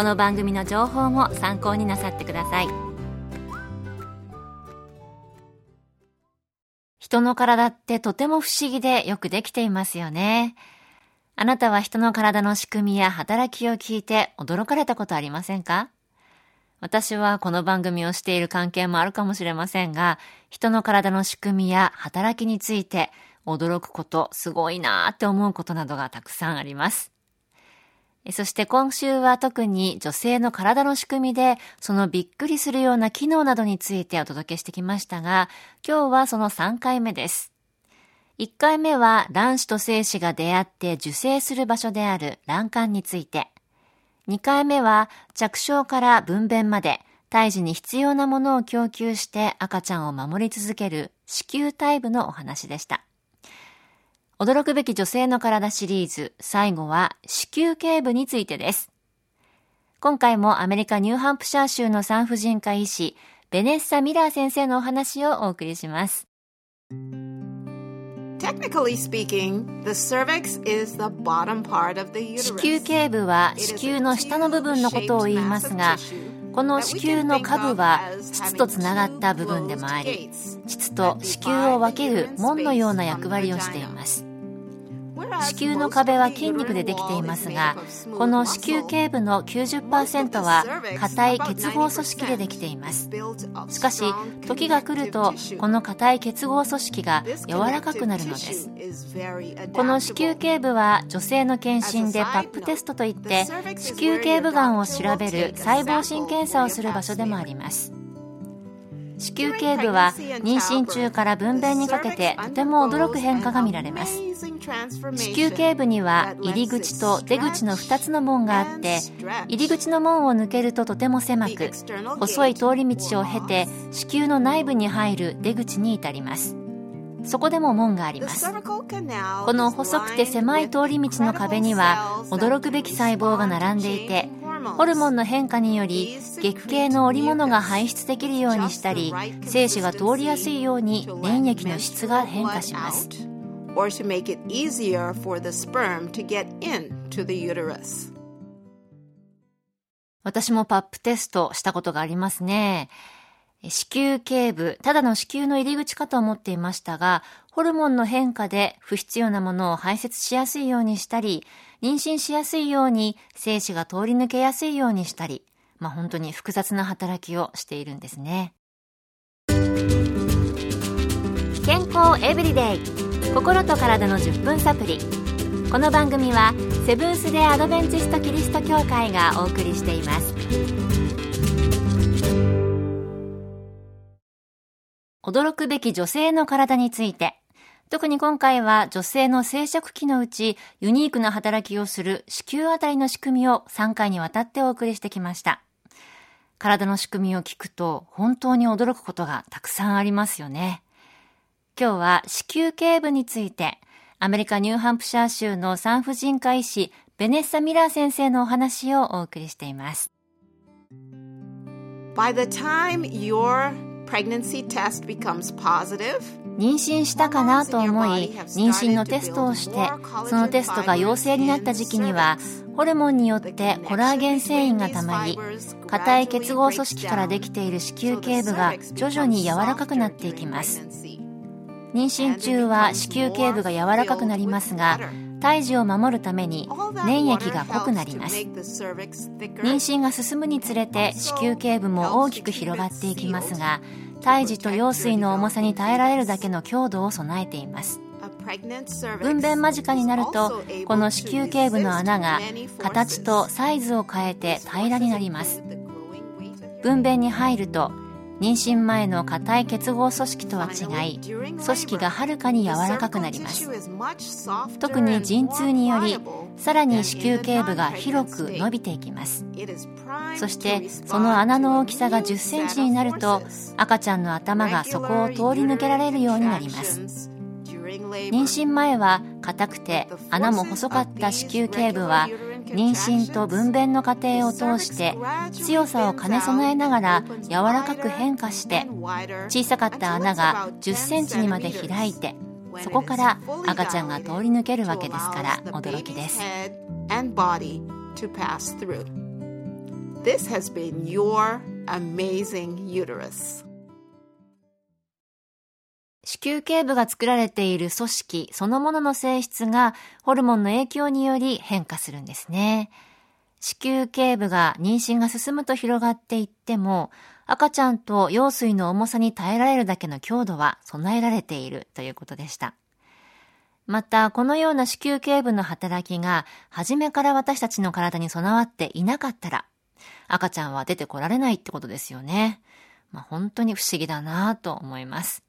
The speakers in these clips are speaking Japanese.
この番組の情報も参考になさってください。人の体ってとても不思議でよくできていますよね。あなたは人の体の仕組みや働きを聞いて驚かれたことありませんか？私はこの番組をしている関係もあるかもしれませんが、人の体の仕組みや働きについて驚くこと、すごいなーって思うことなどがたくさんあります。そして今週は特に女性の体の仕組みでそのびっくりするような機能などについてお届けしてきましたが、今日はその3回目です。1回目は卵子と精子が出会って受精する場所である卵管について。2回目は着床から分娩まで胎児に必要なものを供給して赤ちゃんを守り続ける子宮体部のお話でした。驚くべき女性の体シリーズ、最後は子宮頸部についてです。今回もアメリカニューハンプシャー州の産婦人科医師、ベネッサ・ミラー先生のお話をお送りします。Technically speaking, the cervix is the bottom part of the uterus. 子宮頸部は子宮の下の部分のことを言いますが、この子宮の下部は膣とつながった部分でもあり、膣と子宮を分ける門のような役割をしています。子宮の壁は筋肉でできていますが、この子宮頸部の90%は硬い結合組織でできています。しかし、時が来ると、この硬い結合組織が柔らかくなるのです。この子宮頸部は女性の検診でパップテストといって、子宮頸部がんを調べる細胞診検査をする場所でもあります。子宮頸部は妊娠中から分娩にかけてとても驚く変化が見られます。子宮頸部には入り口と出口の2つの門があって入り口の門を抜けるととても狭く細い通り道を経て子宮の内部に入る出口に至ります。そこでも門があります。この細くて狭い通り道の壁には驚くべき細胞が並んでいてホルモンの変化により月経の織物が排出できるようにしたり精子が通りやすいように粘液の質が変化します私もパップテストしたことがありますね。子宮頸部、ただの子宮の入り口かと思っていましたが、ホルモンの変化で不必要なものを排泄しやすいようにしたり、妊娠しやすいように精子が通り抜けやすいようにしたり、まあ、本当に複雑な働きをしているんですね。健康エブリデイ心と体の10分サプリこの番組はセブンス・デ・アドベンチスト・キリスト教会がお送りしています驚くべき女性の体について特に今回は女性の生殖器のうちユニークな働きをする子宮あたりの仕組みを3回にわたってお送りしてきました。体の仕組みを聞くと本当に驚くことがたくさんありますよね。今日は子宮頸部についてアメリカニューハンプシャー州の産婦人科医師ベネッサ・ミラー先生のお話をお送りしています。By the time your pregnancy test becomes positive, 妊娠したかなと思い妊娠のテストをしてそのテストが陽性になった時期にはホルモンによってコラーゲン繊維がたまり硬い結合組織からできている子宮頸部が徐々に柔らかくなっていきます。妊娠中は子宮頸部が柔らかくなりますが胎児を守るために粘液が濃くなります。妊娠が進むにつれて子宮頸部も大きく広がっていきますが胎児と羊水の重さに耐えられるだけの強度を備えています。分娩間近になるとこの子宮頸部の穴が形とサイズを変えて平らになります。分娩に入ると妊娠前の硬い結合組織とは違い組織がはるかに柔らかくなります。特に陣痛によりさらに子宮頸部が広く伸びていきます。そしてその穴の大きさが1 0センチになると赤ちゃんの頭がそこを通り抜けられるようになります。妊娠前は硬くて穴も細かった子宮頸部は妊娠と分娩の過程を通して強さを兼ね備えながら柔らかく変化して小さかった穴が1 0センチにまで開いてそこから赤ちゃんが通り抜けるわけですから驚きです This has been your amazing uterus. 子宮頸部が作られている組織そのものの性質がホルモンの影響により変化するんですね。子宮頸部が妊娠が進むと広がっていっても赤ちゃんと羊水の重さに耐えられるだけの強度は備えられているということでした。また、このような子宮頸部の働きが初めから私たちの体に備わっていなかったら赤ちゃんは出てこられないってことですよね。まあ、本当に不思議だなと思います。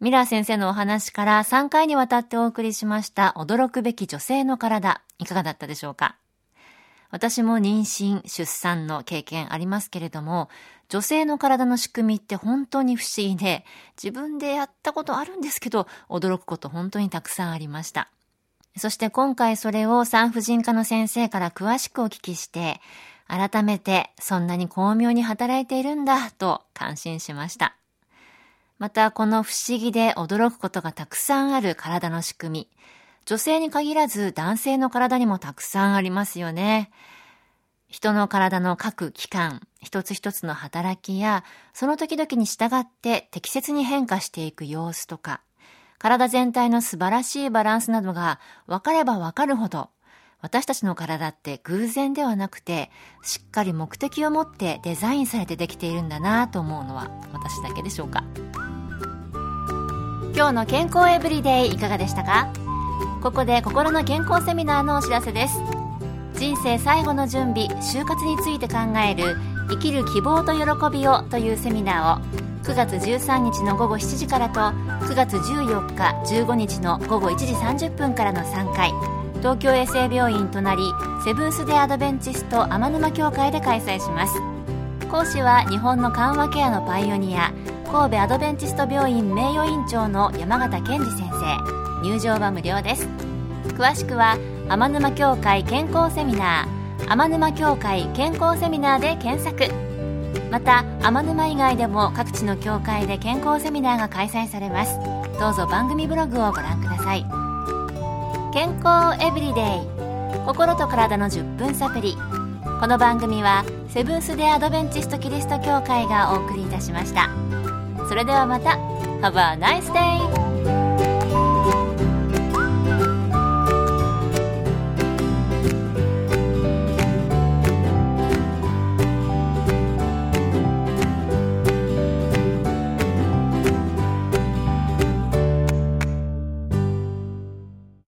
ミラー先生のお話から3回にわたってお送りしました驚くべき女性の体、いかがだったでしょうか？私も妊娠、出産の経験ありますけれども、女性の体の仕組みって本当に不思議で、自分でやったことあるんですけど、驚くこと本当にたくさんありました。そして今回それを産婦人科の先生から詳しくお聞きして、改めてそんなに巧妙に働いているんだと感心しました。またこの不思議で驚くことがたくさんある体の仕組み。女性に限らず男性の体にもたくさんありますよね。人の体の各器官、一つ一つの働きや、その時々に従って適切に変化していく様子とか、体全体の素晴らしいバランスなどが分かれば分かるほど、私たちの体って偶然ではなくて、しっかり目的を持ってデザインされてできているんだなと思うのは私だけでしょうか。今日の健康エブリデイいかがでしたか？ここで心の健康セミナーのお知らせです。人生最後の準備就活について考える生きる希望と喜びをというセミナーを9月13日の午後7時からと9月14日15日の午後1時30分からの3回東京衛生病院隣セブンス・デ・アドベンチスト天沼協会で開催します。講師は日本の緩和ケアのパイオニア神戸アドベンチスト病院名誉院長の山形健二先生。入場は無料です。詳しくは天沼協会健康セミナー天沼協会健康セミナーで検索。また天沼以外でも各地の協会で健康セミナーが開催されます。どうぞ番組ブログをご覧ください。健康エブリデイ心と体の10分サプリこの番組はセブンス・デ・アドベンチスト・キリスト教会がお送りいたしました。それではまた Have a nice day!